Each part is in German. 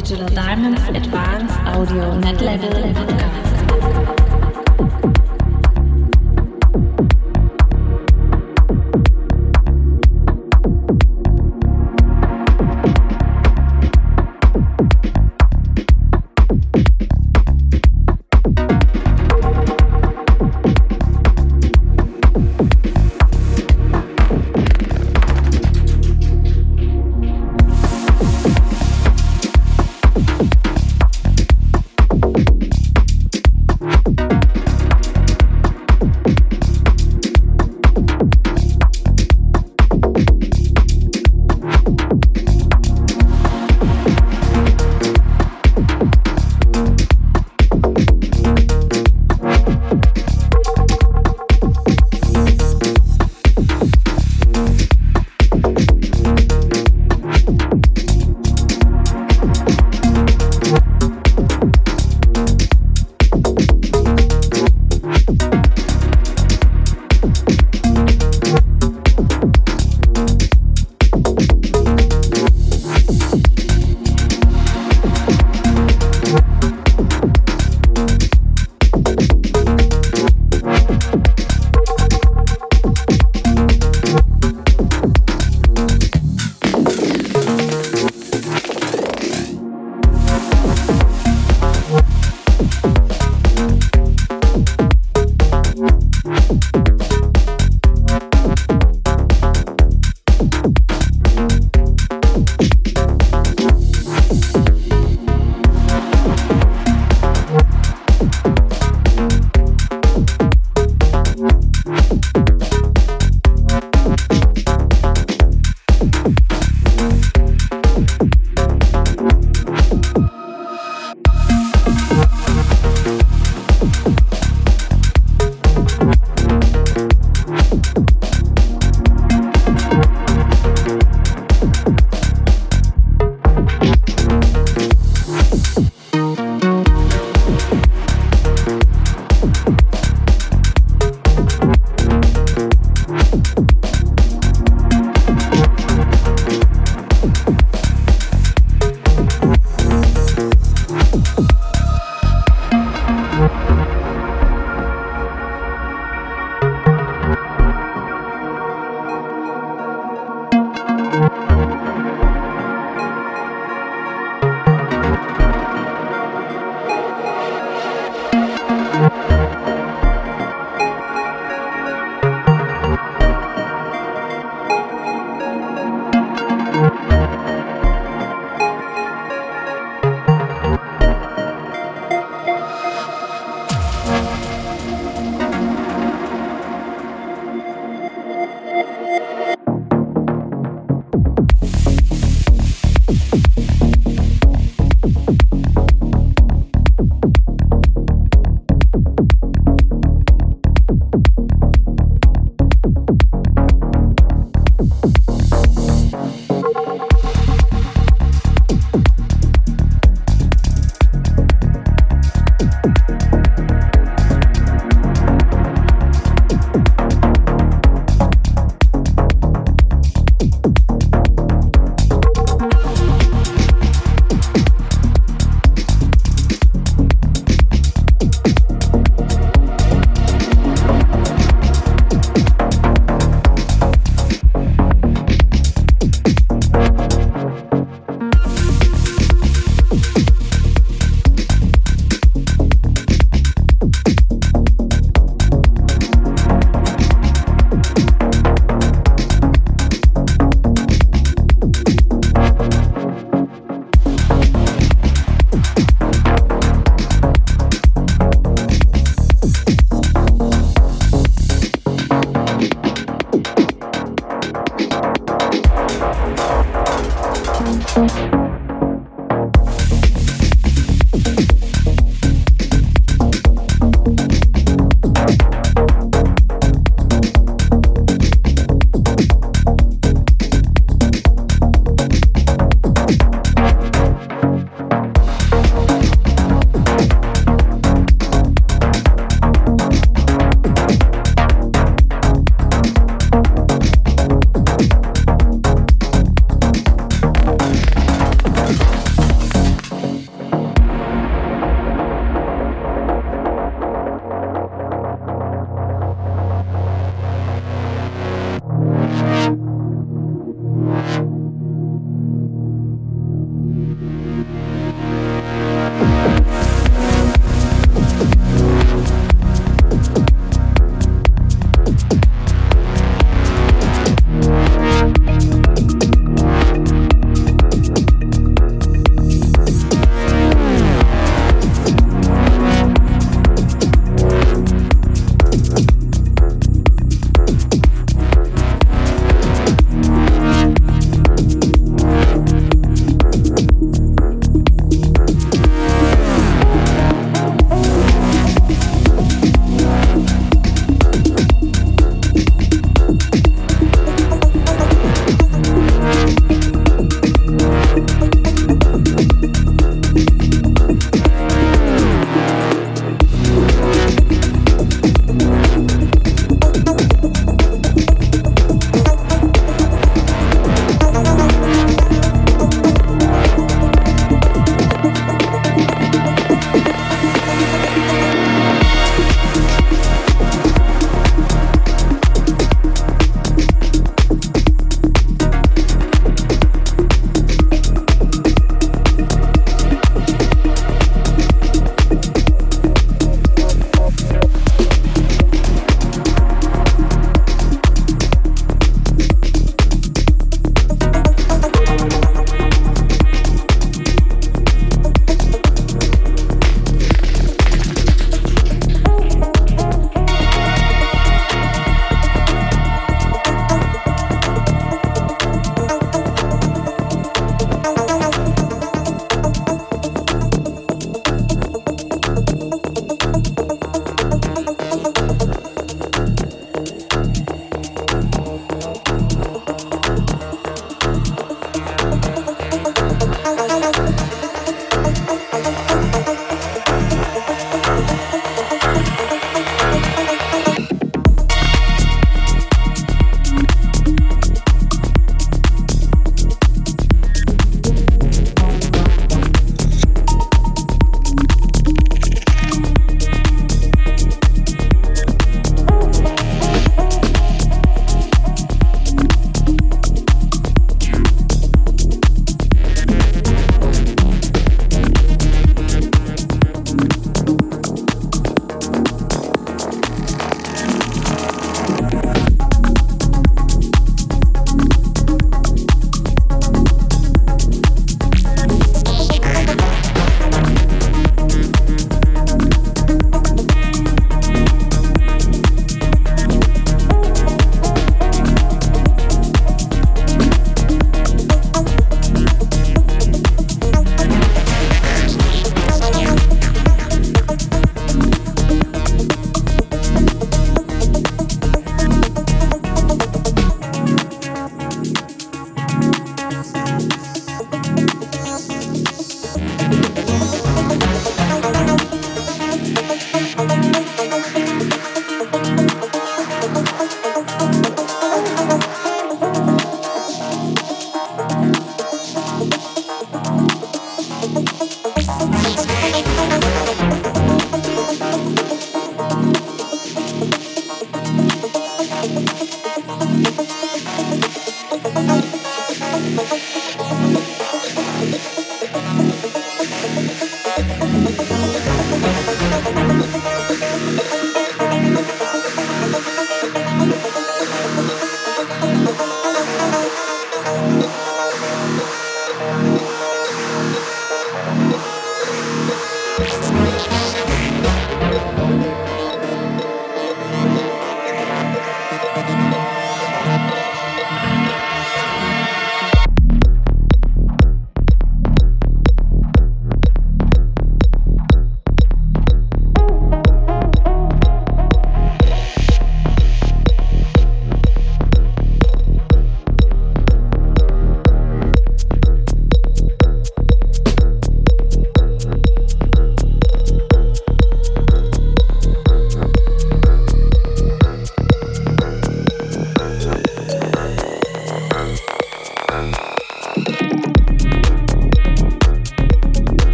Digital Diamonds Advanced Audio Net Level Podcast.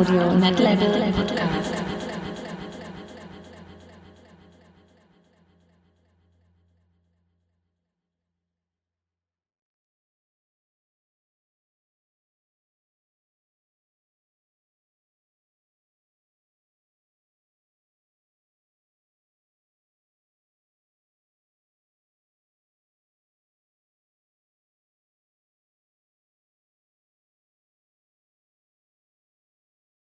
Audio Net Level.